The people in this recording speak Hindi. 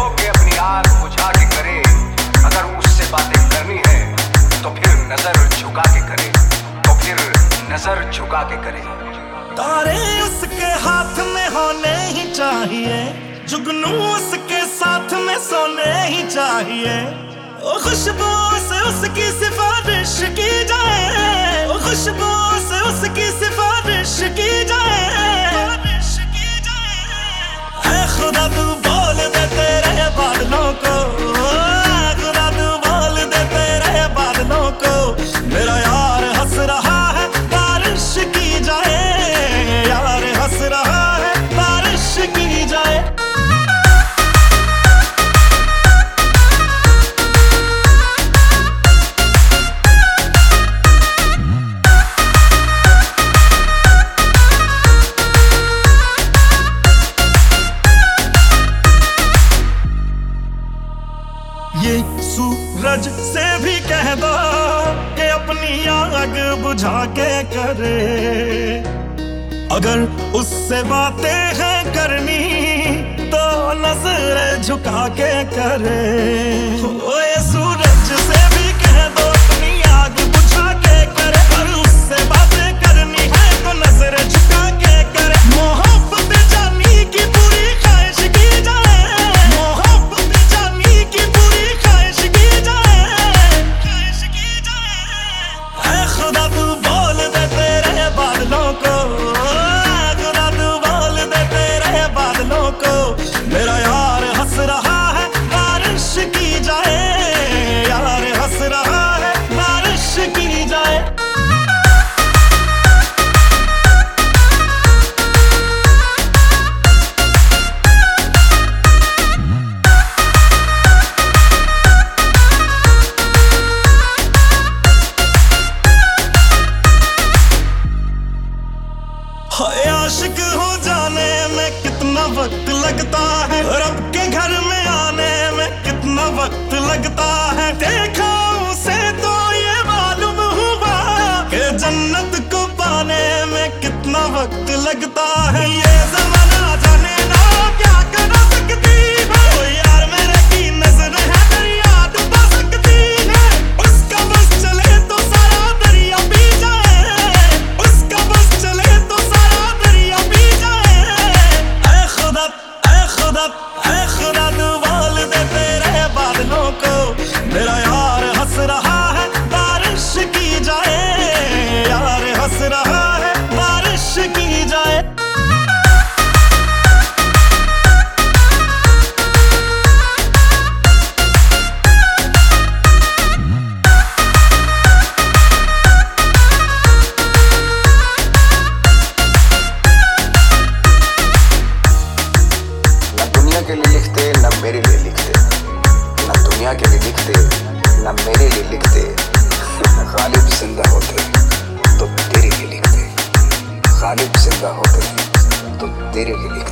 रो के अपनी आग बुझा के करे। अगर उससे बातें करनी है तो फिर नज़र झुका के करे। तो फिर नज़र झुका के करे। तारे उसके हाथ में होने ही चाहिए। जुगनू उसके साथ में सोने ही चाहिए। खुशबू से उसकी सिफारिश की जाए। सूरज से भी कह दो कि अपनी आग बुझा के करे। अगर उससे बातें हैं करनी तो नज़र झुका के करे। ओए आशिक हो जाने में कितना वक्त लगता है। रब के घर में आने में कितना वक्त लगता है। देखा उसे तो ये मालूम हुआ के जन्नत को पाने में कितना वक्त लगता है। ये Colorado के लिए लिखते, ना मेरे लिए लिखते। ना दुनिया के लिए लिखते, ना मेरे लिए लिखते। गालिब ज़िंदा होते तो तेरे लिए लिखते। गालिब ज़िंदा होते तो तेरे लिए लिखते।